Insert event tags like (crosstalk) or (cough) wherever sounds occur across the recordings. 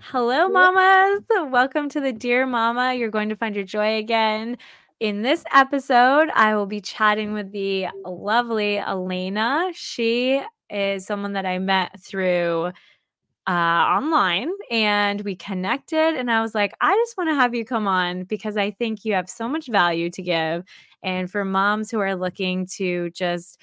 Hello, mamas. Welcome to the Dear Mama. You're going to find your joy again. In this episode, I will be chatting with the lovely Elena. She is someone that I met through uh, online and we connected. And I was like, I just want to have you come on because I think you have so much value to give. And for moms who are looking to just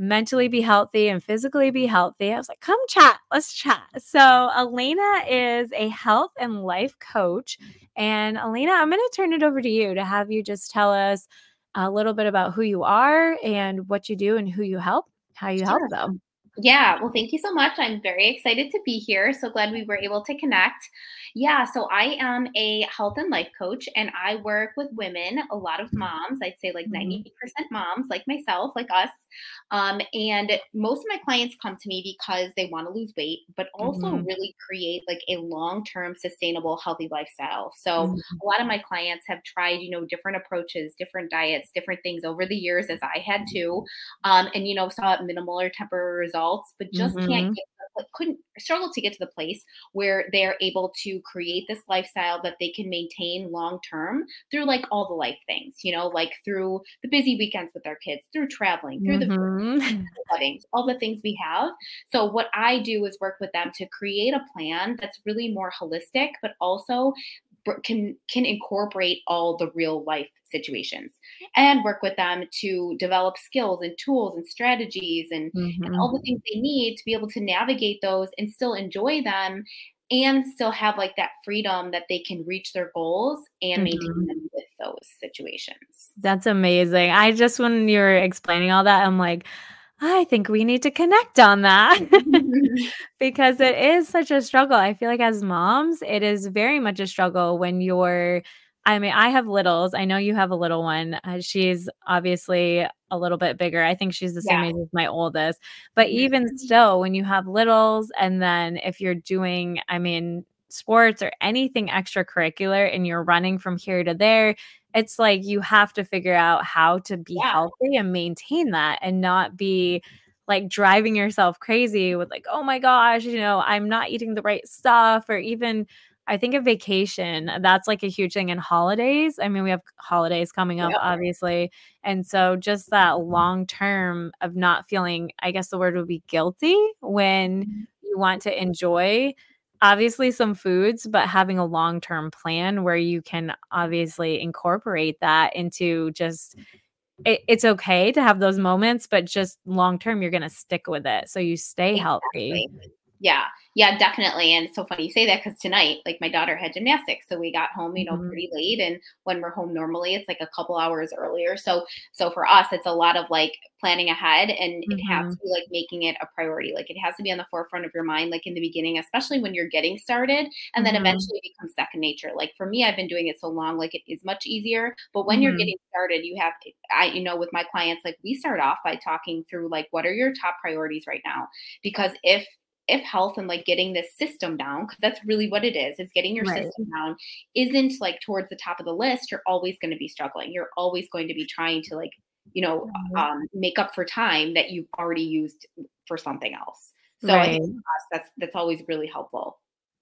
mentally be healthy and physically be healthy. I was like, come chat, let's chat. So, Elena is a health and life coach. And Elena, I'm going to turn it over to you to have you just tell us a little bit about who you are and what you do and who you help, how you help them. Yeah, well, thank you so much. I'm very excited to be here. So glad we were able to connect. Yeah, so I am a health and life coach and I work with women, a lot of mm-hmm. moms, I'd say like 90% mm-hmm. moms, like myself, like us. Um, and most of my clients come to me because they want to lose weight, but also mm-hmm. really create like a long term, sustainable, healthy lifestyle. So mm-hmm. a lot of my clients have tried, you know, different approaches, different diets, different things over the years, as I had to, um, and, you know, saw minimal or temporary results, but just can't mm-hmm. get couldn't struggle to get to the place where they're able to create this lifestyle that they can maintain long term through like all the life things, you know, like through the busy weekends with their kids, through traveling, through mm-hmm. (laughs) the weddings, all the things we have. So what I do is work with them to create a plan that's really more holistic, but also can can incorporate all the real life situations and work with them to develop skills and tools and strategies and, mm-hmm. and all the things they need to be able to navigate those and still enjoy them and still have like that freedom that they can reach their goals and maintain mm-hmm. them with those situations. That's amazing. I just when you're explaining all that, I'm like, I think we need to connect on that (laughs) (laughs) because it is such a struggle. I feel like as moms, it is very much a struggle when you're I mean, I have littles. I know you have a little one. Uh, she's obviously a little bit bigger. I think she's the same yeah. age as my oldest. But mm-hmm. even still, when you have littles, and then if you're doing, I mean, sports or anything extracurricular and you're running from here to there, it's like you have to figure out how to be yeah. healthy and maintain that and not be like driving yourself crazy with like oh my gosh you know i'm not eating the right stuff or even i think a vacation that's like a huge thing in holidays i mean we have holidays coming up obviously and so just that long term of not feeling i guess the word would be guilty when mm-hmm. you want to enjoy obviously some foods, but having a long term plan where you can obviously incorporate that into just mm-hmm. it, it's okay to have those moments, but just long term, you're going to stick with it. So you stay exactly. healthy. Yeah. Yeah, definitely. And it's so funny you say that because tonight, like my daughter had gymnastics. So we got home, you know, mm-hmm. pretty late. And when we're home normally, it's like a couple hours earlier. So so for us, it's a lot of like planning ahead and mm-hmm. it has mm-hmm. to be like making it a priority. Like it has to be on the forefront of your mind, like in the beginning, especially when you're getting started. And then mm-hmm. eventually it becomes second nature. Like for me, I've been doing it so long, like it is much easier. But when you're mm-hmm. getting started, you have I, you know, with my clients, like we start off by talking through like what are your top priorities right now? Because if if health and like getting this system down because that's really what it is is getting your right. system down isn't like towards the top of the list you're always going to be struggling you're always going to be trying to like you know mm-hmm. um, make up for time that you've already used for something else so right. i think that's that's always really helpful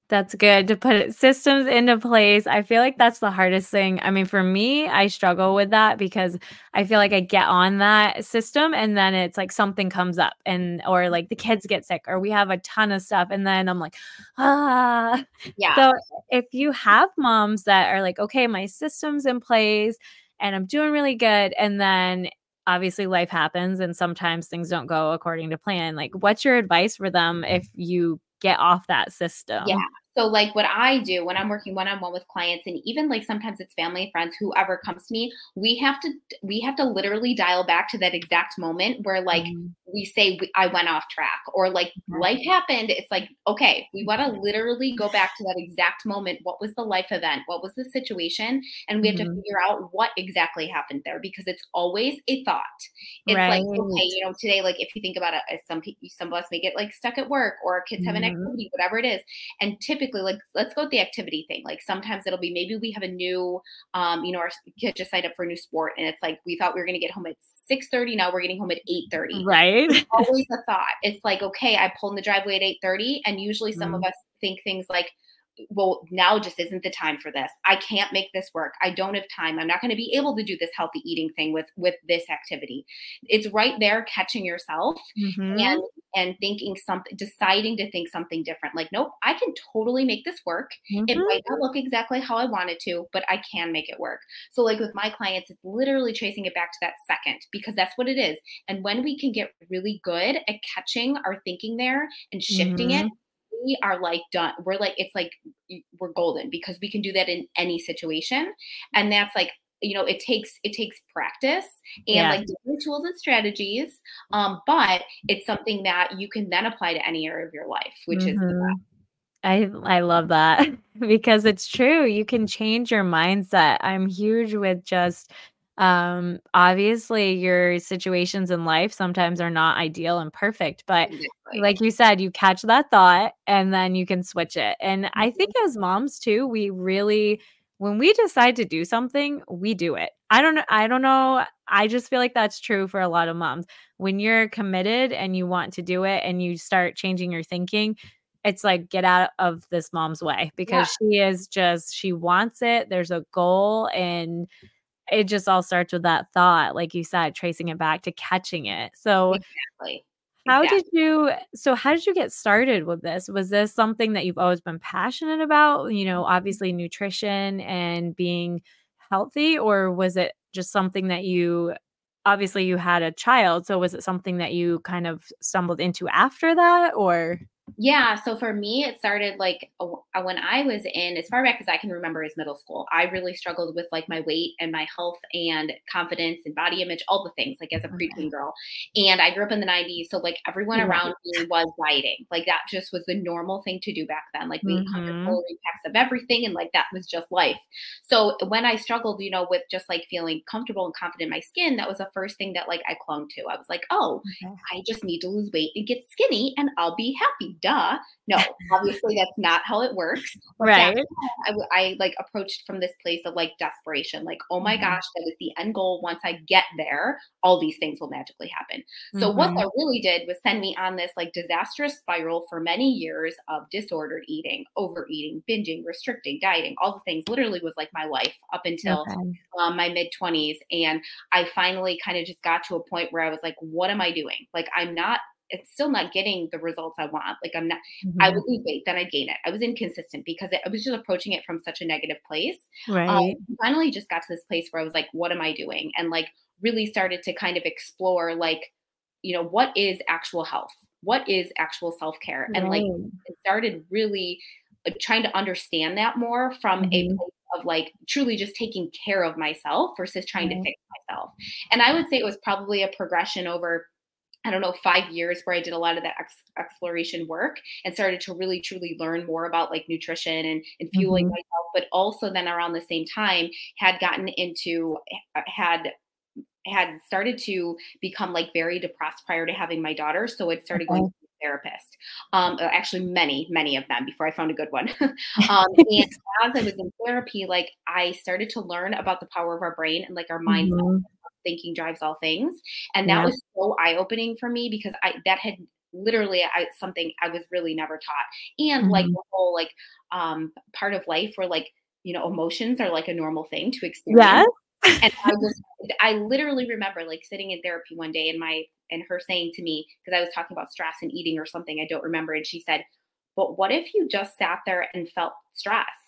that's good to put systems into place. I feel like that's the hardest thing. I mean, for me, I struggle with that because I feel like I get on that system and then it's like something comes up and or like the kids get sick or we have a ton of stuff and then I'm like, ah. Yeah. So if you have moms that are like, okay, my system's in place and I'm doing really good and then obviously life happens and sometimes things don't go according to plan, like what's your advice for them if you get off that system. Yeah. So, like what I do when I'm working one on one with clients, and even like sometimes it's family, friends, whoever comes to me, we have to we have to literally dial back to that exact moment where like mm we say I went off track or like life happened. It's like okay, we want to literally go back to that exact moment. What was the life event? What was the situation? And we have mm-hmm. to figure out what exactly happened there because it's always a thought. It's right. like okay, you know, today like if you think about it, some some of us may get like stuck at work or kids have an mm-hmm. activity, whatever it is, and typically typically like let's go with the activity thing. Like sometimes it'll be maybe we have a new um you know our kid just signed up for a new sport and it's like we thought we were going to get home at 6 30 now we're getting home at 8 30 right. It's always a thought. It's like okay i pulled in the driveway at 8 30 and usually some mm-hmm. of us think things like, well now just isn't the time for this. I can't make this work. I don't have time. I'm not going to be able to do this healthy eating thing with with this activity. It's right there catching yourself mm-hmm. and and thinking something deciding to think something different. Like nope i can totally make this work. Mm-hmm. it might not look exactly how i want it to but i can make it work. So like with my clients it's literally tracing it back to that second because that's what it is. And when we can get really good at catching our thinking there and shifting mm-hmm. it we are like done. We're like, it's like we're golden because we can do that in any situation. And that's like, you know, it takes it takes practice and yeah. like different tools and strategies. Um, but it's something that you can then apply to any area of your life, which mm-hmm. is I I love that (laughs) because it's true. You can change your mindset. I'm huge with just um obviously your situations in life sometimes are not ideal and perfect but exactly. like you said you catch that thought and then you can switch it and mm-hmm. i think as moms too we really when we decide to do something we do it i don't i don't know i just feel like that's true for a lot of moms when you're committed and you want to do it and you start changing your thinking it's like get out of this mom's way because yeah. she is just she wants it there's a goal and it just all starts with that thought, like you said, tracing it back to catching it. So, exactly. How exactly. did you so how did you get started with this? Was this something that you've always been passionate about, you know, mm-hmm. obviously nutrition and being healthy or was it just something that you obviously you had a child, so was it something that you kind of stumbled into after that or yeah so for me it started like uh, when i was in as far back as i can remember as middle school i really struggled with like my weight and my health and confidence and body image all the things like as a preteen girl and i grew up in the 90s so like everyone around me was dieting like that just was the normal thing to do back then like we mm-hmm. 100 calorie packs of everything and like that was just life so when i struggled you know with just like feeling comfortable and confident in my skin that was the first thing that like i clung to i was like oh okay. i just need to lose weight and get skinny and i'll be happy duh. No, (laughs) obviously that's not how it works. right. I, I like approached from this place of like desperation, like, oh my mm-hmm. gosh, that is the end goal. Once I get there, all these things will magically happen. So mm-hmm. what that really did was send me on this like disastrous spiral for many years of disordered eating, overeating, binging, restricting, dieting, all the things. Literally was like my life up until okay. um, my mid 20s. And I finally kind of just got to a point where I was like, what am I doing? Like, I'm not it's still not getting the results I want. Like I'm not, mm-hmm. I would lose weight, then I gain it. I was inconsistent because I was just approaching it from such a negative place. Um, right. Um, finally just got to this place where I was like, what am I doing? And like really started to kind of explore like, you know, what is actual health? What is actual self-care? Right. And like it started really trying to understand that more from mm-hmm. a place of like truly just taking care of myself versus trying to fix myself. And I would say it was probably a progression over I don't know, five years where I did a lot of that ex- exploration work and started to really truly learn more about like nutrition and, and fueling mm-hmm. myself, but also then around the same time had gotten into, uh, had had started to become like very depressed prior to having my daughter. So it started going to a therapist. Um, uh, actually, many, many of them before I found a good one. (laughs) um, (laughs) and as I was in therapy, like I started to learn about the power of our brain and like our mindset. Mm-hmm thinking drives all things and that yeah. was so eye-opening for me because i that had literally I, something i was really never taught and mm-hmm. like the whole like um part of life where like you know emotions are like a normal thing to experience yes. and i (laughs) was i literally remember like sitting in therapy one day and my and her saying to me because i was talking about stress and eating or something i don't remember and she said but what if you just sat there and felt stressed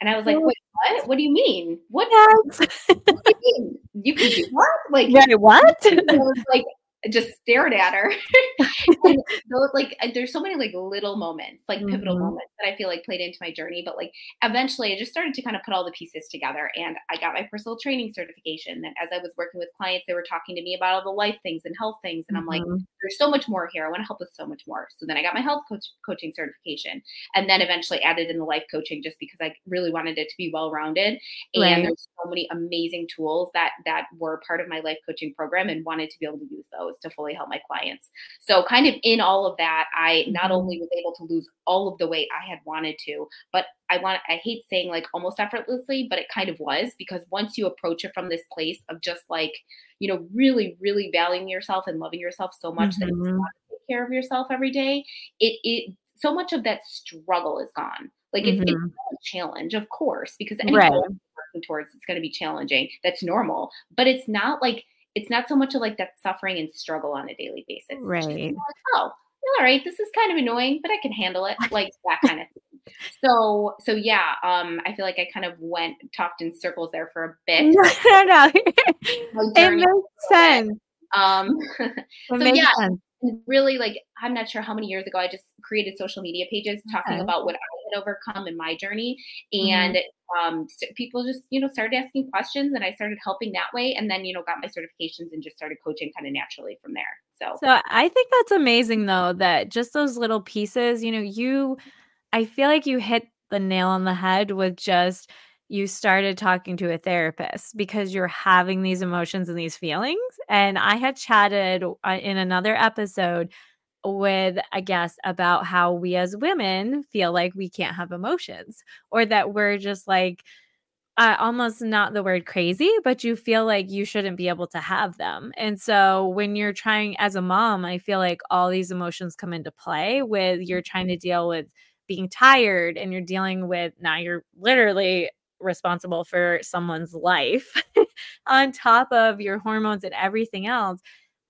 and I was like, wait, what? What do you mean? What, yes. what do you mean? You can do what? Like, (laughs) what? (laughs) I was like, just stared at her. (laughs) those, like there's so many like little moments, like pivotal mm-hmm. moments that I feel like played into my journey. But like eventually I just started to kind of put all the pieces together and I got my personal training certification. And as I was working with clients, they were talking to me about all the life things and health things. And mm-hmm. I'm like, mm-hmm. there's so much more here. I want to help with so much more. So then I got my health coach coaching certification and then eventually added in the life coaching just because I really wanted it to be well rounded. And right. there's so many amazing tools that that were part of my life coaching program and wanted to be able to use those to fully help my clients. So, kind of in all of that, I not mm-hmm. only was able to lose all of the weight I had wanted to, but I want I hate saying like almost effortlessly, but it kind of was because once you approach it from this place of just like, you know, really, really valuing yourself and loving yourself so much mm-hmm. that you want to take care of yourself every day, it it so much of that struggle is gone. Like it's, Mhm. it's a challenge, of course, because any goal Right. you're working towards it's going to be challenging. That's normal, but it's not like it's not so much of like that suffering and struggle on a daily basis. Right. like, oh, all right, this is kind of annoying, but I can handle it, (laughs) like that kind of thing. So, so yeah, um, I feel like I kind of went talked in circles there for a (laughs) bit. No, no, (laughs) no. It makes sense. Um, so yeah, sense. really like I'm not sure how many years ago I just created social media pages talking Okay. about what I had overcome in my journey Mhm. and um people just you know started asking questions and I started helping that way and then you know got my certifications and just started coaching kind of naturally from there. So So I think that's amazing though that just those little pieces, you know, you I feel like you hit the nail on the head with just you started talking to a therapist because you're having these emotions and these feelings. And I had chatted uh, in another episode with a guest about how we as women feel like we can't have emotions or that we're just like uh, almost not the word crazy, but you feel like you shouldn't be able to have them. And so when you're trying as a mom, I feel like all these emotions come into play with you're trying to deal with being tired and you're dealing with now you're literally responsible for someone's life (laughs) on top of your hormones and everything else.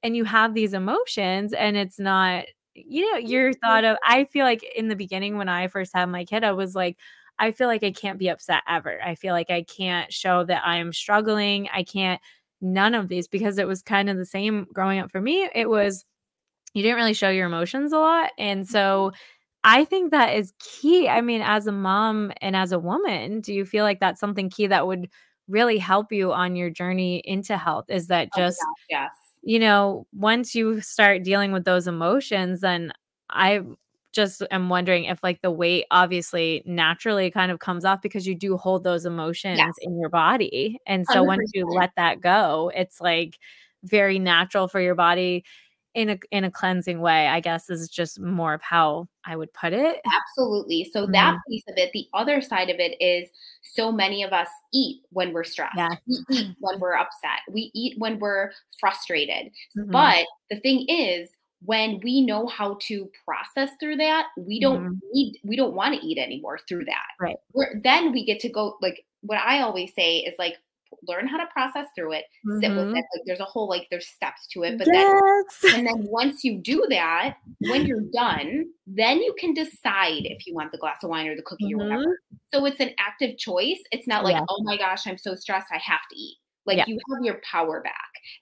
And you have these emotions and it's not you know, your mm-hmm. thought of I feel like in the beginning when I first had my kid, I was like, I feel like I can't be upset ever. I feel like I can't show that I'm struggling. I can't none of these because it was kind of the same growing up for me. It was you didn't really show your emotions a lot. And mm-hmm. so I think that is key. I mean, as a mom and as a woman, do you feel like that's something key that would really help you on your journey into health? Is that oh just gosh, yes. You know, once you start dealing with those emotions, then I just am wondering if like the weight obviously naturally kind of comes off because you do hold those emotions Yes. in your body. And so once you let that go, it's like very natural for your body in a in a cleansing way, I guess is just more of how I would put it. Absolutely. So Mhm. that piece of it, the other side of it is so many of us eat when we're stressed. Yeah. We eat when we're upset. We eat when we're frustrated. Mhm. But the thing is, when we know how to process through that, we don't Mhm. need we don't want to eat anymore through that. Right. We're, then we get to go like what I always say is like learn how to process through it, sit with it. Like there's a whole like there's steps to it, but then Yes. (laughs) and then once you do that, when you're done, then you can decide if you want the glass of wine or the cookie or Mhm. whatever. So it's an active choice. It's not like, Yeah. oh my gosh, I'm so stressed, I have to eat. Like Yeah. you have your power back.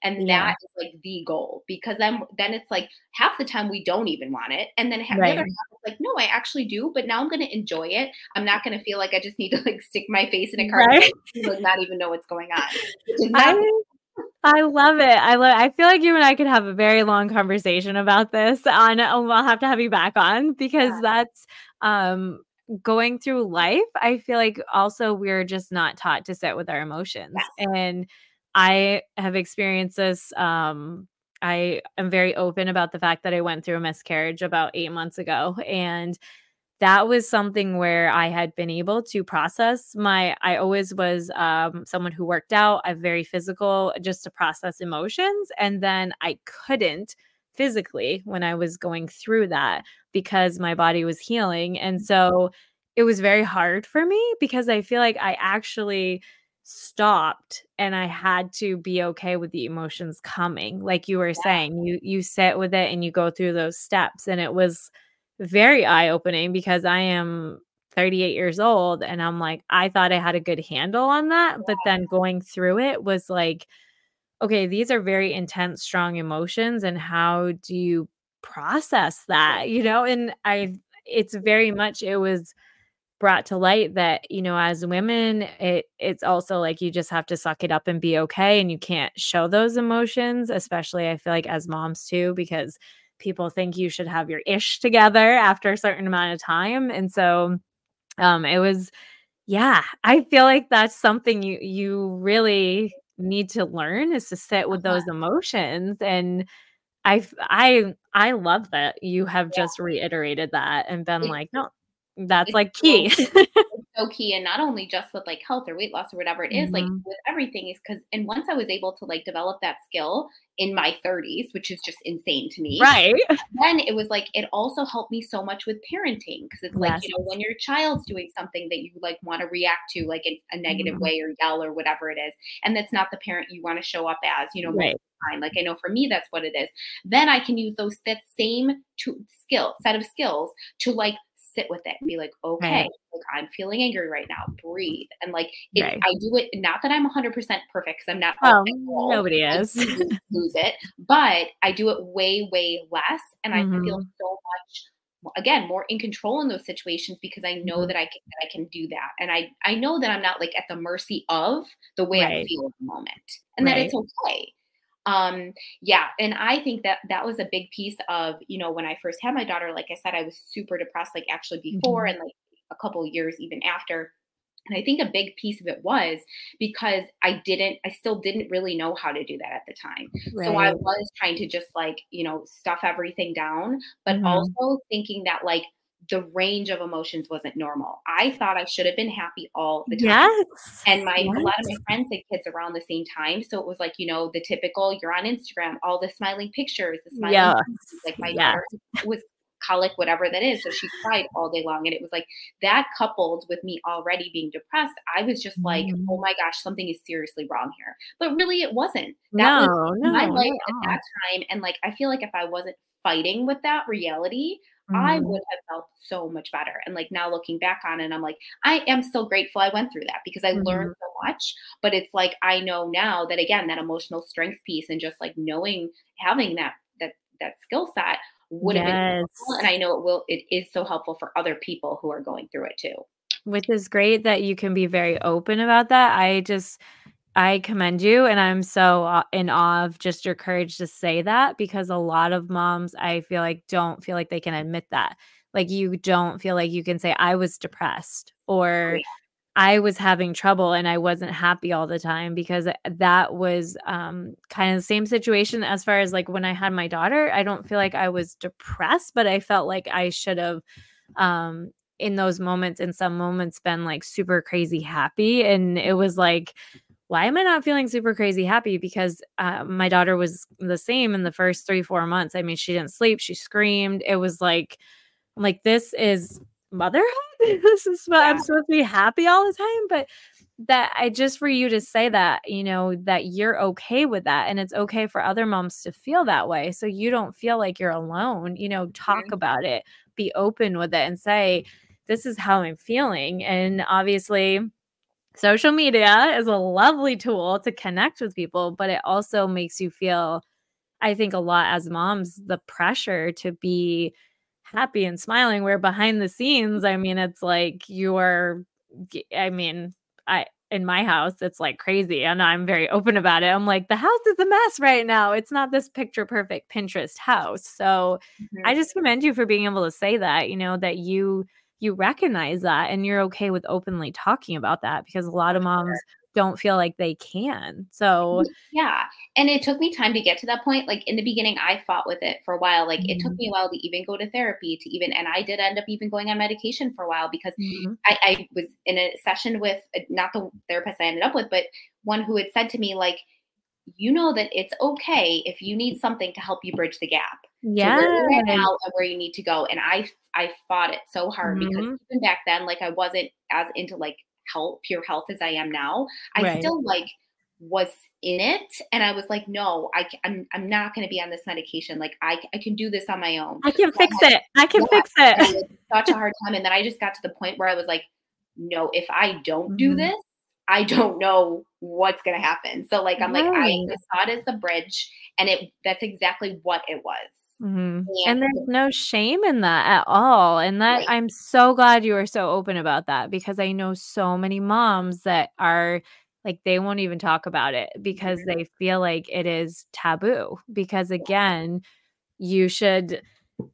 And Yeah. that is like the goal because then then it's like half the time we don't even want it. And then half, the other half is like, no, I actually do, but now I'm gonna enjoy it. I'm not gonna feel like I just need to like stick my face in a car Right. and like not even know what's going on. Which is not I I love it. I love I feel like you and I could have a very long conversation about this on oh, I'll have to have you back on because Yeah. that's um going through life. I feel like also we're just not taught to sit with our emotions. Yes. And I have experienced this um I am very open about the fact that I went through a miscarriage about 8 months ago and that was something where I had been able to process my I always was um someone who worked out, I'm very physical just to process emotions and then I couldn't physically when I was going through that because my body was healing and mm-hmm. so it was very hard for me because I feel like I actually stopped and I had to be okay with the emotions coming like you were saying you you sit with it and you go through those steps and it was very eye-opening because I am 38 years old and I'm like, I thought I had a good handle on that, but then going through it was like, okay, these are very intense, strong emotions and how do you process that, you know? And I it's very much it was brought to light that, you know, as women, it it's also like you just have to suck it up and be okay and you can't show those emotions, especially I feel like as moms too because people think you should have your ish together after a certain amount of time and so um it was yeah i feel like that's something you you really need to learn is to sit with Uh-huh. those emotions and I I I love that you have Yeah. just reiterated that and been It- like no that's like key (laughs) so key. And not only just with like health or weight loss or whatever it is, mm-hmm. like with everything is because, and once I was able to like develop that skill in my 30s, which is just insane to me. Right. Then it was like, it also helped me so much with parenting because it's like, you know, when your child's doing something that you like want to react to, like in a negative mm-hmm. way or yell or whatever it is, and that's not the parent you want to show up as, you know, right. Like I know for me, that's what it is. Then I can use those that same to skill set of skills to like sit with it and be like, okay, right. like I'm feeling angry right now. Breathe. And like right. I do it not that I'm 100% perfect because I'm not oh, nobody is. (laughs) lose it, but I do it way way less and mm-hmm. I feel mm-hmm. so much again more in control in those situations because I know mm-hmm. that I can that I can do that and I I know that I'm not like at the mercy of the way right. I feel at the moment and right. that it's okay um yeah and i think that that was a big piece of you know when i first had my daughter like i said i was super depressed like actually before mm-hmm. and like a couple years even after and i think a big piece of it was because i didn't i still didn't really know how to do that at the time right. so i was trying to just like you know stuff everything down but mm-hmm. also thinking that like the range of emotions wasn't normal. I thought I should have been happy all the time. Yes. And my yes. a lot of my friends had kids around the same time. So it was like, you know, the typical you're on Instagram, all the smiling pictures, the smiling yes. like my yes. daughter was colic, whatever that is. So she cried all day long. And it was like that coupled with me already being depressed, I was just like, mm. oh my gosh, something is seriously wrong here. But really it wasn't. That no, was no, my life at that time. And like I feel like if I wasn't fighting with that reality, mm-hmm. I would have felt so much better. And like now looking back on it, I'm like, I am so grateful I went through that because I mm-hmm. learned so much. But it's like I know now that again, that emotional strength piece and just like knowing having that that that skill set would yes. have been helpful. And I know it will it is so helpful for other people who are going through it too. Which is great that you can be very open about that. I just I commend you. And I'm so in awe of just your courage to say that because a lot of moms, I feel like, don't feel like they can admit that. Like, you don't feel like you can say, I was depressed or oh, yeah. I was having trouble and I wasn't happy all the time because that was um, kind of the same situation as far as like when I had my daughter. I don't feel like I was depressed, but I felt like I should have um, in those moments in some moments been like super crazy happy and it was like why am I not feeling super crazy happy? Because uh, my daughter was the same in the first three, four months. I mean, she didn't sleep, she screamed. It was like, I'm like, this is motherhood. (laughs) this is what yeah. I'm supposed to be happy all the time. But that I just for you to say that, you know, that you're okay with that and it's okay for other moms to feel that way. So you don't feel like you're alone, you know, talk mm-hmm. about it, be open with it and say, this is how I'm feeling. And obviously, social media is a lovely tool to connect with people, but it also makes you feel, I think, a lot as moms, the pressure to be happy and smiling. Where behind the scenes, I mean, it's like you're, I mean, I, in my house, it's like crazy. And I'm very open about it. I'm like, the house is a mess right now. It's not this picture perfect Pinterest house. So mm-hmm. I just commend you for being able to say that, you know, that you you recognize that and you're okay with openly talking about that because a lot of moms don't feel like they can. So, yeah. And it took me time to get to that point. Like in the beginning, I fought with it for a while. Like mm-hmm. it took mm-hmm. me a while to even go to therapy, to even, and I did end up even going on medication for a while because mm-hmm. I, I was in a session with uh, not the therapist I ended up with, but one who had said to me, like, you know that it's okay if you need something to help you bridge the gap. Yeah. where you're now and where you need to go. And I I fought it so hard mm-hmm. because even back then, like I wasn't as into like health, pure health as I am now. I right. still like was in it and I was like, no, I, I'm, I'm not going to be on this medication. Like I, I can do this on my own. I can so fix I had, it. I can yeah, fix it. such a hard time. And then I just got to the point where I was like, no, if I don't do mm-hmm. this, I don't know what's going to happen. So like, I'm right. like, I saw it as the bridge and it, that's exactly what it was. Mm-hmm. And there's no shame in that at all. And that right. I'm so glad you are so open about that because I know so many moms that are like they won't even talk about it because mm-hmm. they feel like it is taboo. Because again, you should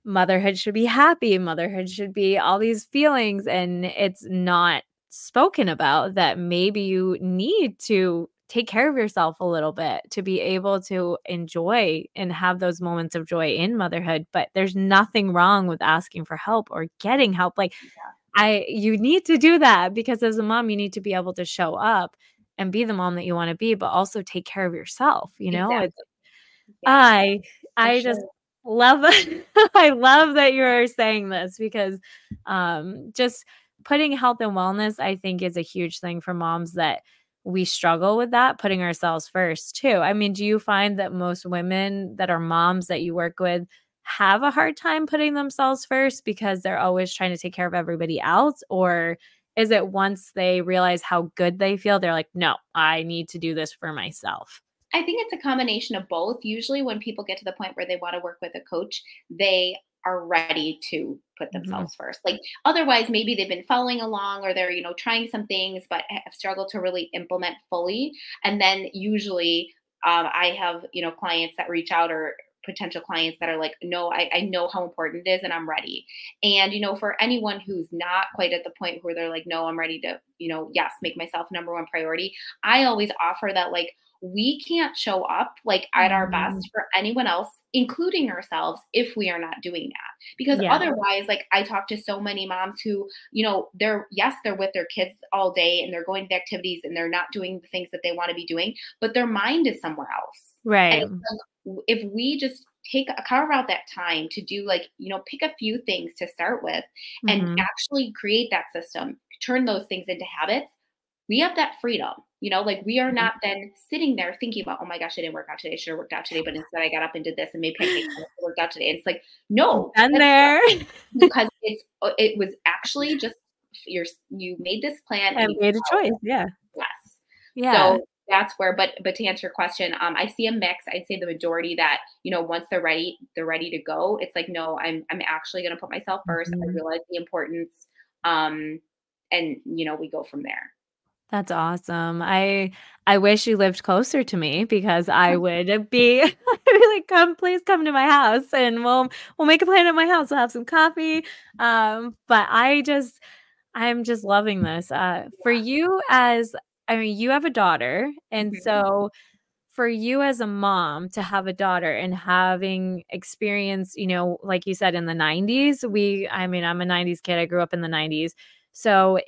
motherhood should be happy, motherhood should be all these feelings, and it's not spoken about that maybe you need to take care of yourself a little bit to be able to enjoy and have those moments of joy in motherhood. But there's nothing wrong with asking for help or getting help. Like, yeah. I you need to do that because as a mom, you need to be able to show up and be the mom that you want to be, but also take care of yourself. You know, exactly. yeah, I I sure. just love (laughs) I love that you're saying this because um just putting health and wellness, I think, is a huge thing for moms that we struggle with that, putting ourselves first too. I mean, do you find that most women that are moms that you work with have a hard time putting themselves first because they're always trying to take care of everybody else? Or is it once they realize how good they feel, they're like, no, I need to do this for myself? I think it's a combination of both. Usually, when people get to the point where they want to work with a coach, they are ready to put mm-hmm. themselves mm-hmm. first. Like otherwise, maybe they've been following along or they're, you know, trying some things but have struggled to really implement fully. And then usually um, I have, you know, clients that reach out or potential clients that are like, no, I, I know how important it is and I'm ready. And, you know, for anyone who's not quite at the point where they're like, no, I'm ready to, you know, yes, make myself number one priority, I always offer that, like, we can't show up like at our best mm. for anyone else including ourselves if we are not doing that because yeah. otherwise like i talk to so many moms who you know they're yes they're with their kids all day and they're going to activities and they're not doing the things that they want to be doing but their mind is somewhere else right like, if we just take a carve out that time to do like you know pick a few things to start with and mm-hmm. actually create that system turn those things into habits we have that freedom. You know, like we are not then sitting there thinking about, oh my gosh, I didn't work out today. I should have worked out today. But instead I got up and did this and made pancakes and worked out today. And it's like, no. And there. (laughs) because it's uh, it was actually just you're you made this plan and, and made a choice. Yeah. Yes. Yeah. So that's where but but to answer your question um i see a mix i'd say the majority that you know once they're ready they're ready to go it's like no i'm i'm actually going to put myself 1st mm-hmm. i realize the importance um and you know we go from there that's awesome. I I wish you lived closer to me because I (laughs) would be (laughs) really come please come to my house and we'll we'll make a plan at my house. We'll have some coffee. Um, but I just I'm just loving this. Uh, for you as I mean, you have a daughter, and mm-hmm. so for you as a mom to have a daughter and having experience, you know, like you said in the 90s, we I mean, I'm a 90s kid. I grew up in the 90s. So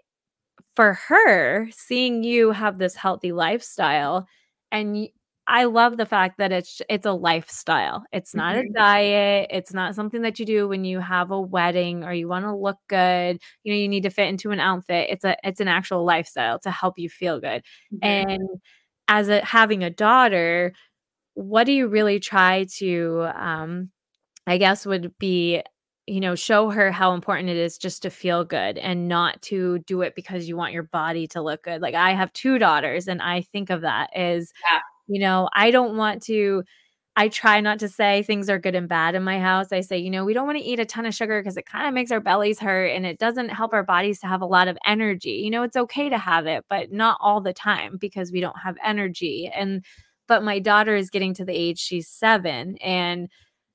for her, seeing you have this healthy lifestyle and I love the fact that it's it's a lifestyle. It's not mm-hmm. a diet. It's not something that you do when you have a wedding or you want to look good. You know, you need to fit into an outfit. It's a it's an actual lifestyle to help you feel good. Mm-hmm. And as a having a daughter, what do you really try to um I guess would be you know, show her how important it is just to feel good and not to do it because you want your body to look good. Like I have two daughters and I think of that as, yeah. you know, I don't want to I try not to say things are good and bad in my house. I say, you know, we don't want to eat a ton of sugar because it kind of makes our bellies hurt and it doesn't help our bodies to have a lot of energy. You know, it's okay to have it, but not all the time because we don't have energy. And but my daughter is getting to the age she's 7 and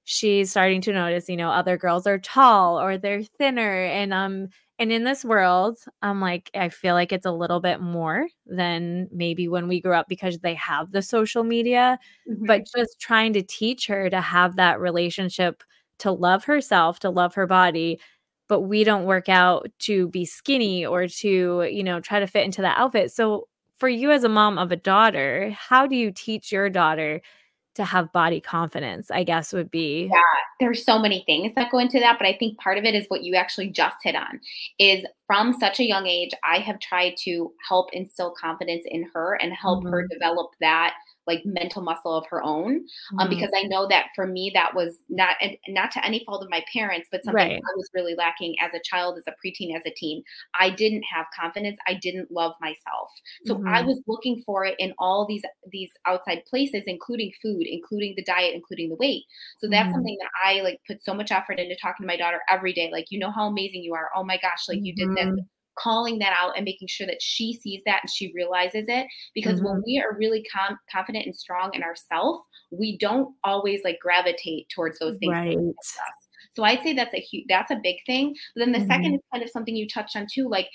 she's starting to notice, you know, other girls are tall or they're thinner. And um, and in this world, I'm like, I feel like it's a little bit more than maybe when we grew up because they have the social media, mm-hmm. but just trying to teach her to have that relationship to love herself, to love her body. But we don't work out to be skinny or to, you know, try to fit into that outfit. So, for you as a mom of a daughter, how do you teach your daughter to have body confidence, I guess would be. Yeah, there's so many things that go into that, but I think part of it is what you actually just hit on is from such a young age, I have tried to help instill confidence in her and help mm-hmm. her develop that like mental muscle of her own um, mm-hmm. because i know that for me that was not not to any fault of my parents but something right. i was really lacking as a child as a preteen as a teen i didn't have confidence i didn't love myself so mm-hmm. i was looking for it in all these these outside places including food including the diet including the weight so that's mm-hmm. something that i like put so much effort into talking to my daughter every day like you know how amazing you are oh my gosh like you did this mm-hmm calling that out and making sure that she sees that and she realizes it because mm-hmm. when we are really com- confident and strong in ourselves we don't always like gravitate towards those things right. so i'd say that's a huge that's a big thing but then the mm-hmm. second is kind of something you touched on too like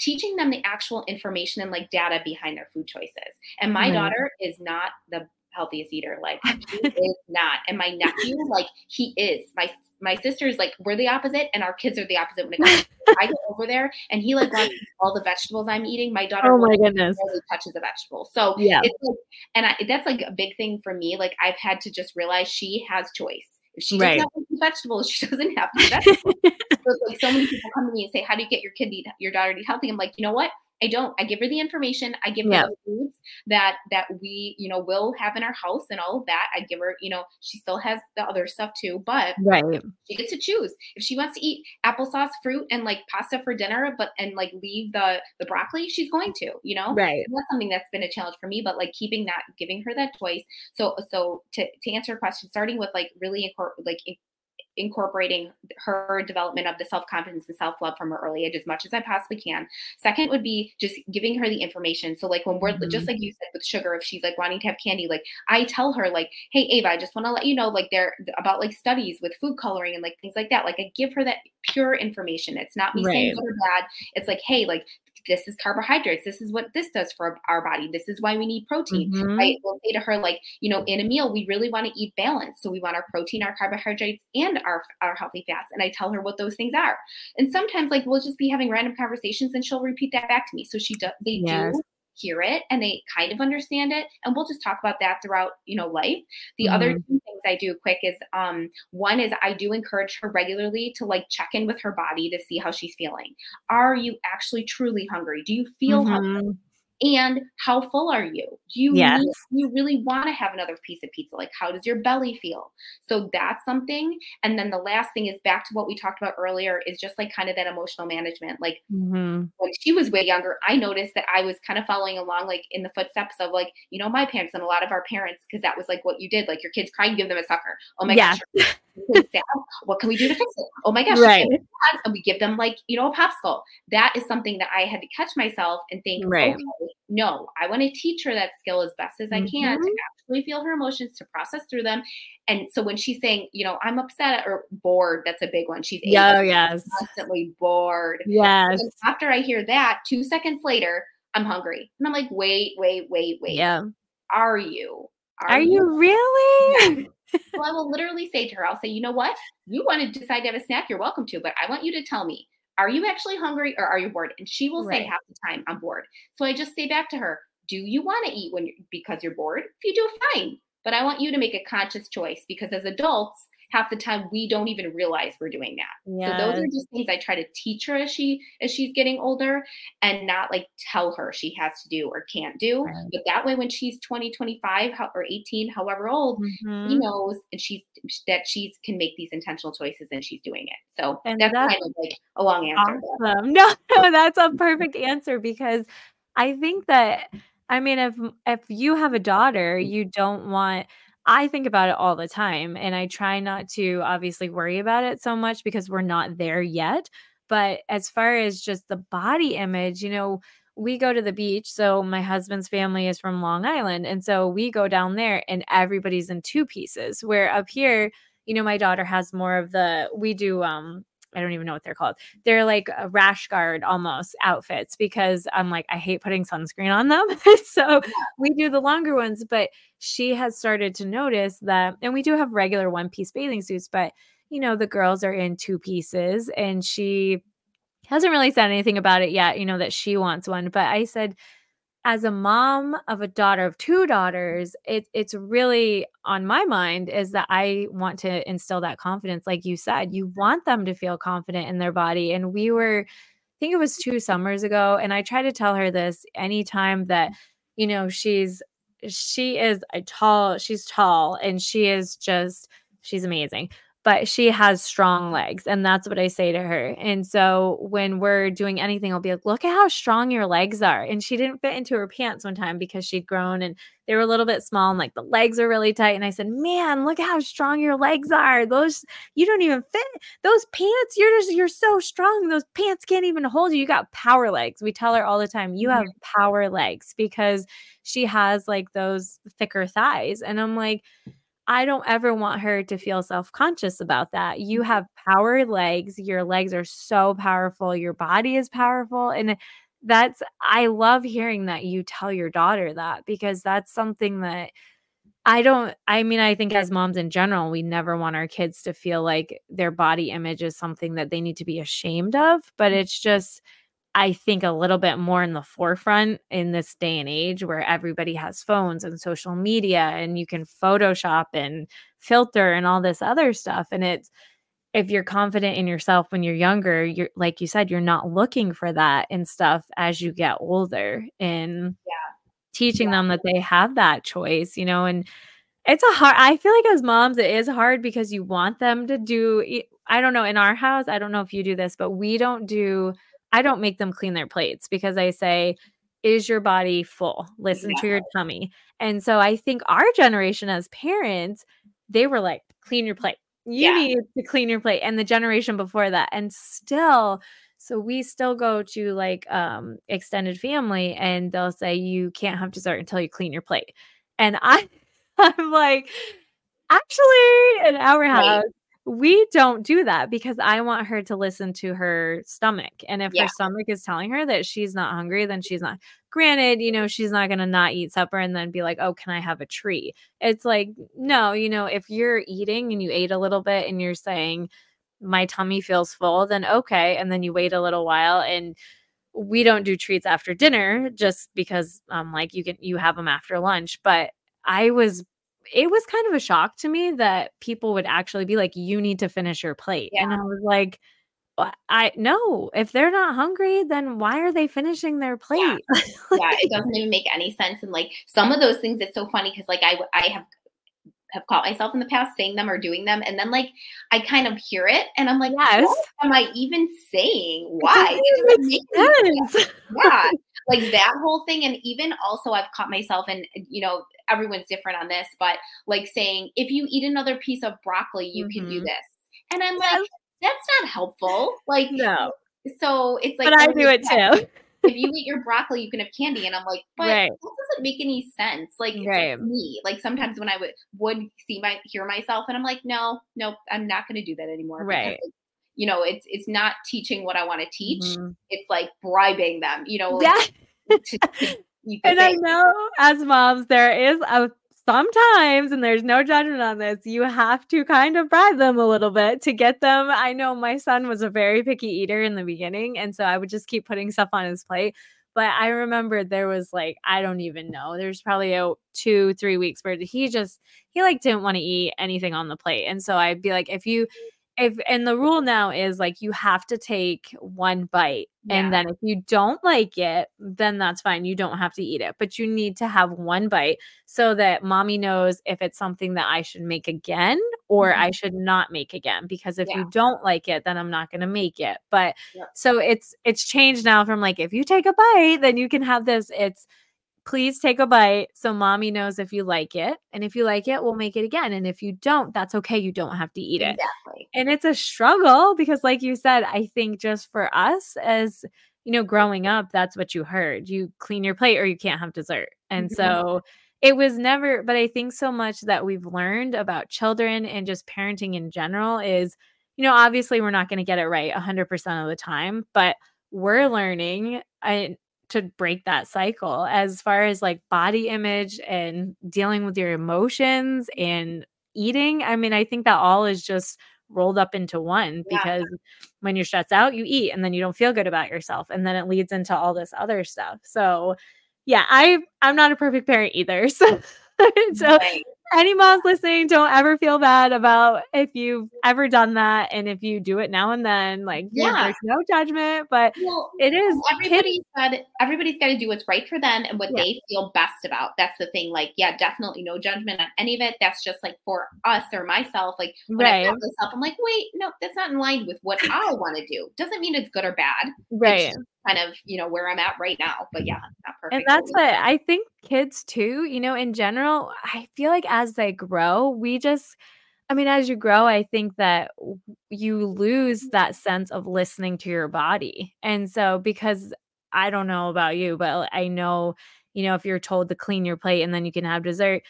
teaching them the actual information and like data behind their food choices and my mm-hmm. daughter is not the healthiest eater. Like (laughs) she is not. And my nephew, like he is. My my sister's like we're the opposite, and our kids are the opposite when it comes. I go over there, and he like wants all the vegetables I'm eating. My daughter, oh my goodness, barely touches a vegetable. So yeah, it's like, and I, that's like a big thing for me. Like I've had to just realize she has choice. If she doesn't Right. have vegetables, (laughs) she doesn't have to vegetables. (laughs) so like so many people come to me and say, "How do you get your kid to eat, your daughter to eat healthy?" I'm like, you know what? I don't. I give her the information. I give Yeah. her the foods that that we, you know, will have in our house and all of that. I give her, you know, she still has the other stuff too, but right. she gets to choose if she wants to eat applesauce, fruit, and like pasta for dinner, but and like leave the the broccoli. She's going to, you know. Right. And that's something that's been a challenge for me, but like keeping that, giving her that choice. So, so to to answer your question, starting with like really like in- incorporating her development of the self confidence and self love from her early age as much as I possibly can. Second would be just giving her the information. So, like when we're Mhm. just like you said with sugar, if she's like wanting to have candy, like I tell her like, hey Ava, I just want to let you know like they're about like studies with food coloring and like things like that. Like I give her that pure information. It's not me saying good or bad. It's like, hey, like this is carbohydrates. This is what this does for our body. This is why we need protein. Mhm. I will say to her, like, you know, in a meal, we really want to eat balance. So we want our protein, our carbohydrates, and our our healthy fats. And I tell her what those things are. And sometimes, like, we'll just be having random conversations, and she'll repeat that back to me. So she does. They Yes. do hear it and they kind of understand it and we'll just talk about that throughout you know life the other Mhm. two i do quick is um one is i do encourage her regularly to like check in with her body to see how she's feeling. Are you actually truly hungry? Do you feel hungry? Mhm. And how full are you do you Yes. need, you really want to have another piece of pizza like how does your belly feel so that's something and then the last thing is back to what we talked about earlier is just like kind of that emotional management like Mhm. when she was way younger, I noticed that I was kind of following along like in the footsteps of like, you know, my parents and a lot of our parents, because that was like what you did. Like your kids cry, you give them a sucker. Oh my Yeah. gosh, your kid's sad. What can we do to fix it? Oh my gosh, Right. your kid's sad. and we give them like, you know, a popsicle. That is something that I had to catch myself and think, Right. okay, no, I want to teach her that skill as best as I can to Mhm. actually feel her emotions, to process through them. And so when she's saying, you know, I'm upset or bored, that's a big one. She's Yeah, yes. constantly bored. Yes. And after I hear that, two seconds later, I'm hungry. And I'm like, wait, wait, wait, wait. Yeah. Are you? Are you really? (laughs) So I will literally say to her, I'll say, you know what? You want to decide to have a snack, you're welcome to, but I want you to tell me, are you actually hungry or are you bored? And she will say half the time, I'm bored. So I just say back to her, do you want to eat when you're because you're bored? If you do, fine. But I want you to make a conscious choice because as adults, half the time we don't even realize we're doing that. So those are Yes. just things I try to teach her as she as she's getting older and not like tell her she has to do or can't do. Right. But that way when she's 20, 25 how, or 18, however old, she Mhm. knows and she's that she can make these intentional choices and she's doing it. So And that's that's kind of like a long answer. Awesome. (laughs) No, no, that's a perfect answer because I think that I mean if if you have a daughter, you don't want I think about it all the time and I try not to obviously worry about it so much because we're not there yet. But as far as just the body image, you know, we go to the beach. So my husband's family is from Long Island. And so we go down there and everybody's in two pieces. Where up here, you know, my daughter has more of the we do um I don't even know what they're called. They're like a rash guard almost outfits because I'm like, I hate putting sunscreen on them. (laughs) so we do the longer ones, but she has started to notice that, and we do have regular one piece bathing suits, but you know, the girls are in two pieces and she hasn't really said anything about it yet, you know, that she wants one. But I said, as a mom of a daughter of two daughters, it, it's really on my mind is that I want to instill that confidence. Like you said, you want them to feel confident in their body. And we were, I think it was two summers ago, and I try to tell her this anytime that, you know, she's, she is a tall, she's tall and she is just, she's amazing but she has strong legs and that's what i say to her. And so when we're doing anything i'll be like look at how strong your legs are. And she didn't fit into her pants one time because she'd grown and they were a little bit small and like the legs are really tight. And i said man look at how strong your legs are. Those you don't even fit. Those pants you're just you're so strong. Those pants can't even hold you. You got power legs. We tell her all the time you have mm-hmm. power legs because she has like those thicker thighs. And i'm like I don't ever want her to feel self conscious about that. You mm-hmm. have power legs. Your legs are so powerful. Your body is powerful. And that's, I love hearing that you tell your daughter that because that's something that I don't I mean, I think as moms in general, we never want our kids to feel like their body image is something that they need to be ashamed of, but mm-hmm. it's just I think a little bit more in the forefront in this day and age where everybody has phones and social media and you can Photoshop and filter and all this other stuff. And it's if you're confident in yourself when you're younger, you're like you said, you're not looking for that and stuff as you get older. And Yeah. teaching Yeah. them that they have that choice, you know, and it's a hard I feel like as moms, it is hard because you want them to do I don't know, in our house, I don't know if you do this, but we don't do I don't make them clean their plates because I say, "Is your body full? Listen to your tummy." And so I think our generation as parents, they were like, "Clean your plate. You Yeah. need to clean your plate," and the generation before that, and still so we still go to, like, um, extended family, and they'll say, "You can't have dessert until you clean your plate." And I (laughs) I'm like, "Actually, in our house, we don't do that because I want her to listen to her stomach, and if Yeah. her stomach is telling her that she's not hungry, then she's not" granted, you know, she's not gonna not eat supper and then be like, "Oh, can I have a treat?" It's like, no, you know, if you're eating and you ate a little bit and you're saying, "My tummy feels full," then okay, and then you wait a little while, and we don't do treats after dinner just because, um, like, you can you have them after lunch, but I was it was kind of a shock to me that people would actually be like, "You need to finish your plate," Yeah. and I was like, I no, if they're not hungry, then why are they finishing their Yeah. plate?" (laughs) Yeah, it doesn't even make any sense, and, like, some of those things, it's so funny because like, I, I have have caught myself in the past saying them or doing them, and then, like, I kind of hear it, and I'm like, Yes. "What am I even saying? Why? doesn't It doesn't make make sense." sense. (laughs) Yeah, like, that whole thing, and even also I've caught myself and, you know, everyone's different on this, but, like, saying, "If you eat another piece of broccoli, you can do Mhm. this." And I'm like, "That's not helpful." Like, No. so it's like, But I "Oh, do it yeah, too. (laughs) if you eat your broccoli, you can have candy," and I'm like, "But Right. that doesn't make any sense." Like, Right. me, like, sometimes when I would would see my hear myself and I'm like, "No, nope, I'm not gonna do that anymore," because, Right. like, you know, it's it's not teaching what I wanna teach, Mhm. it's like bribing them, you know, Yeah. to to (laughs) And I know as moms, there is a sometimes, and there's no judgment on this, you have to kind of bribe them a little bit to get them. I know my son was a very picky eater in the beginning, and so I would just keep putting stuff on his plate, but I remember there was, like, I don't even know, there's probably a 2, 3 weeks where he just he, like, didn't wanna eat anything on the plate, and so I'd be like, "If you if" and the rule now is, like, you have to take 1 bite, and then if you don't like it, then that's fine, you don't have to eat it, but you need to have 1 bite so that mommy knows if it's something that I should make again or I Mhm. should not make again, because if Yeah. you don't like it, then I'm not gonna make it, but Yep. so it's it's changed now from, like, "If you take a bite, then you can have this," it's, "Please take a bite so mommy knows if you like it, and if you like it, we'll make it again, and if you don't, that's okay, you don't have to eat it." Exactly. And it's a struggle because like you said, I think just for us as, you know, growing up, that's what you heard, "You clean your plate or you can't have dessert," and Mhm. so it was never but I think so much that we've learned about children and just parenting in general is, you know, obviously, we're not gonna get it right 100% of the time, but we're learning and to break that cycle as far as, like, body image and dealing with your emotions and eating, I mean, I think that all is just rolled up into one Yeah. because when you're stressed out, you eat, and then you don't feel good about yourself, and then it leads into all this other stuff, so, yeah, I I'm not a perfect parent either, (laughs) so so Right. Any moms listening, don't ever feel bad about if you've ever done that, and if you do it now and then, like, Yeah. there's no judgment, but Well, it is. Everybody's gotta everybody's gotta do what's right for them and what Yeah. they feel best about, that's the thing, like, yeah, definitely no judgment on any of it, that's just, like, for us or myself, like, when I Right. found myself, I'm like, "Wait, no, that's not in line with what I wanna do." Doesn't mean it's good or bad. Right. Kind of, you know, where I'm at right now, but yeah, not And that's what I think kids too, you know, in general, I feel like as they grow, we just I mean, as you grow, I think that you lose that sense of listening to your body, and so because I don't know about you, but I know, you know, if you're told to clean your plate and then you can have dessert,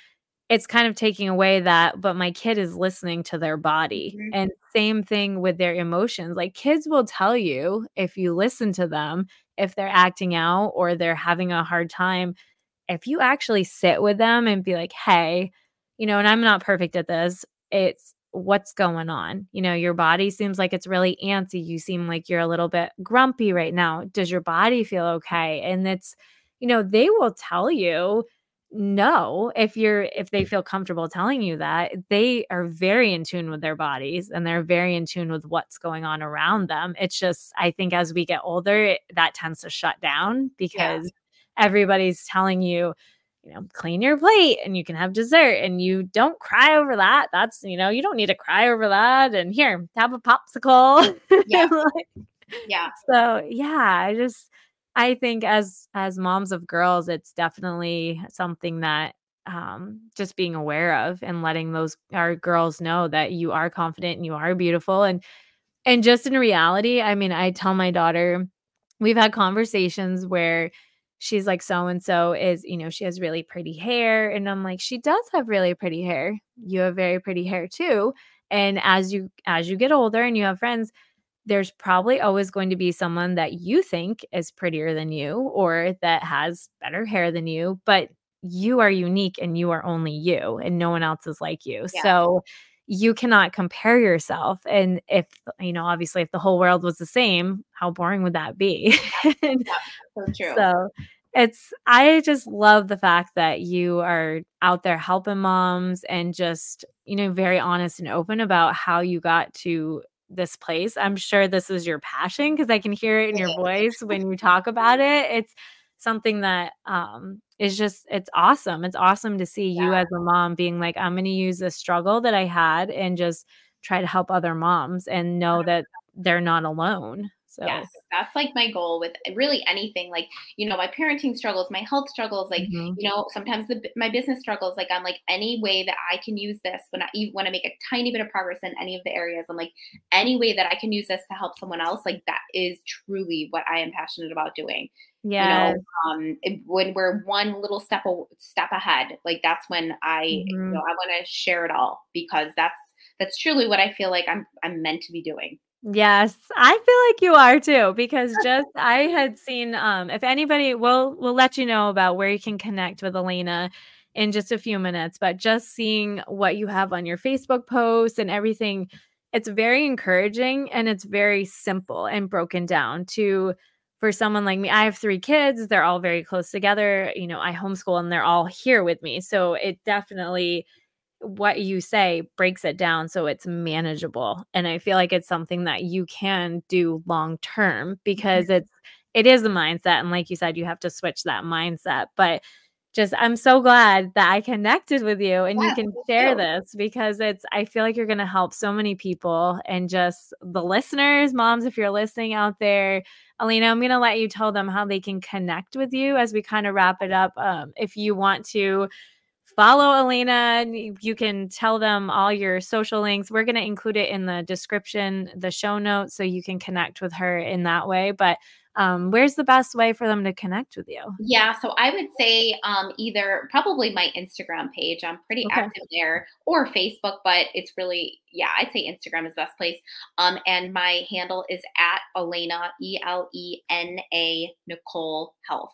it's kind of taking away that, but my kid is listening to their body, Mhm. and same thing with their emotions, like, kids will tell you if you listen to them, if they're acting out or they're having a hard time, if you actually sit with them and be like, "Hey" you know, and I'm not perfect at this. It's what's going on. You know, your body seems like it's really antsy. You seem like you're a little bit grumpy right now. Does your body feel okay? And it's, you know, they will tell you no if you're if they feel comfortable telling you that they are very in tune with their bodies and they're very in tune with what's going on around them. It's just i think as we get older that tends to shut down because yeah. everybody's telling you you know clean your plate and you can have dessert and you don't cry over that. That's you know you don't need to cry over that. And here have a popsicle. Yeah. (laughs) Yeah. so yeah i just I think as as moms of girls, it's definitely something that um, just being aware of and letting those our girls know that you are confident and you are beautiful and and just in reality, I mean, I tell my daughter we've had conversations where she's like so and so is, you know, she has really pretty hair and I'm like she does have really pretty hair. You have very pretty hair too. And as you as you get older and you have friends, there's probably always going to be someone that you think is prettier than you or that has better hair than you, but you are unique and you are only you and no one else is like you. Yeah. So you cannot compare yourself. And if, you know, obviously, if the whole world was the same, how boring would that be? Yeah, (laughs) so true. So it's, I just love the fact that you are out there helping moms and just, you know, very honest and open about how you got to this place. I'm sure this is your passion because I can hear it in your voice when you (laughs) talk about it. It's something that um is just it's awesome. It's awesome to see yeah. you as a mom being like I'm going to use this struggle that I had and just try to help other moms and know that they're not alone. So yes, that's like my goal with really anything. Like, you know, my parenting struggles, my health struggles, like, mm-hmm. you know, sometimes the, my business struggles, like I'm like any way that I can use this when I want to make a tiny bit of progress in any of the areas. I'm like, any way that I can use this to help someone else, like that is truly what I am passionate about doing. Yeah. You know, um, when we're one little step, a, step ahead, like that's when I, mm-hmm. you know, I want to share it all because that's, that's truly what I feel like I'm, I'm meant to be doing. Yes, I feel like you are too because just I had seen um if anybody will we'll let you know about where you can connect with Elena in just a few minutes, but just seeing what you have on your Facebook posts and everything, it's very encouraging and it's very simple and broken down to for someone like me. I have 3 kids, they're all very close together, you know, I homeschool and they're all here with me. So it definitely what you say breaks it down so it's manageable and i feel like it's something that you can do long term because mm-hmm. it's it is the mindset and like you said you have to switch that mindset but just i'm so glad that i connected with you and yeah, you can share this because it's i feel like you're going to help so many people and just the listeners moms if you're listening out there elena i'm going to let you tell them how they can connect with you as we kind of wrap it up um, if you want to follow Elena. You can tell them all your social links. We're going to include it in the description, the show notes, so you can connect with her in that way. But um, where's the best way for them to connect with you? Yeah, so I would say um, either probably my Instagram page. I'm pretty okay. active there, or Facebook, but it's really yeah, I'd say Instagram is the best place. Um, and my handle is at Elena E L E N A Nicole Health.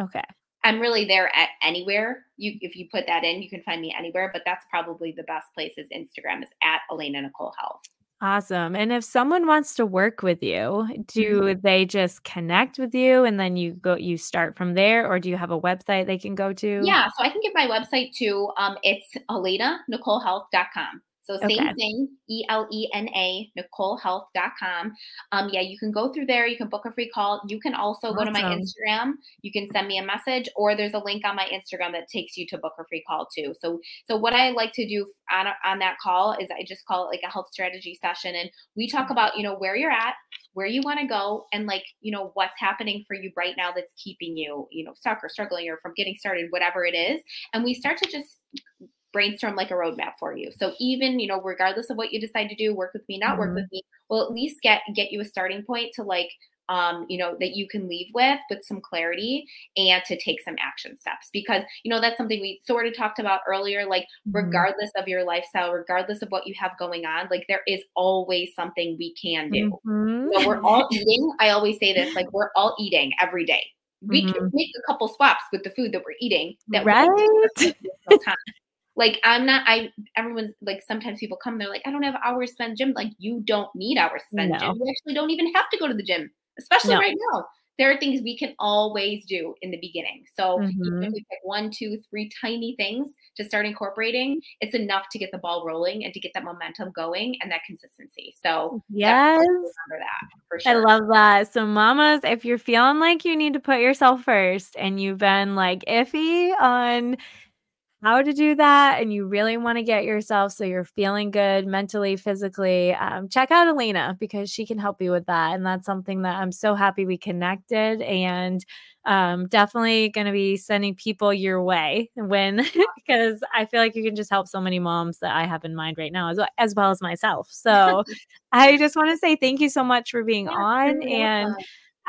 Okay. I'm really there at anywhere. You if you put that in, you can find me anywhere, but that's probably the best place is Instagram is at Elena Nicole Health. Awesome. And if someone wants to work with you, do mm-hmm. they just connect with you and then you go you start from there or do you have a website they can go to? Yeah, so I can give my website too. Um it's ElenaNicoleHealth.com. So same okay. thing, E L E N A, NicoleHealth.com. Um, yeah, you can go through there. You can book a free call. You can also awesome. go to my Instagram. You can send me a message, or there's a link on my Instagram that takes you to book a free call too. So, so what I like to do on on that call is I just call it like a health strategy session, and we talk about you know where you're at, where you want to go, and like you know what's happening for you right now that's keeping you you know stuck or struggling or from getting started, whatever it is, and we start to just brainstorm like a roadmap for you. So even, you know, regardless of what you decide to do, work with me, not mm-hmm. work with me, we'll at least get get you a starting point to like um, you know, that you can leave with with some clarity and to take some action steps because, you know, that's something we sort of talked about earlier. Like, mm-hmm. regardless of your lifestyle, regardless of what you have going on, like, there is always something we can do. Mm-hmm. So we're all eating. I always say this like, we're all eating every day. We mm-hmm. can make a couple swaps with the food that we're eating. That right. Like I'm not I everyone's like sometimes people come they're like I don't have hours spent gym like you don't need hours spent No. gym. You actually don't even have to go to the gym, especially No. right now. There are things we can always do in the beginning. So even if we mm-hmm. pick one, two, three tiny things to start incorporating, it's enough to get the ball rolling and to get that momentum going and that consistency. So Yes. remember that for I love that. So, mamas, if you're feeling like you need to put yourself first and you've been like iffy on how to do that and you really want to get yourself so you're feeling good mentally, physically, um, check out Elena because she can help you with that. And that's something that I'm so happy we connected and um, definitely going to be sending people your way when because I feel like you can just help so many moms that I have in mind right now as well as, well as myself. (laughs) So I just want to say thank you so much for being Yeah, on and.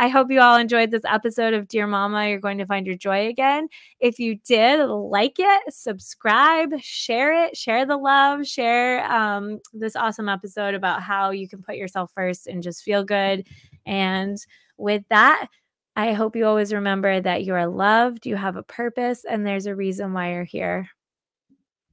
I hope you all enjoyed this episode of Dear Mama. You're going to find your joy again. If you did, like it, subscribe, share it, share the love, share um, this awesome episode about how you can put yourself first and just feel good. And with that, I hope you always remember that you are loved, you have a purpose, and there's a reason why you're here.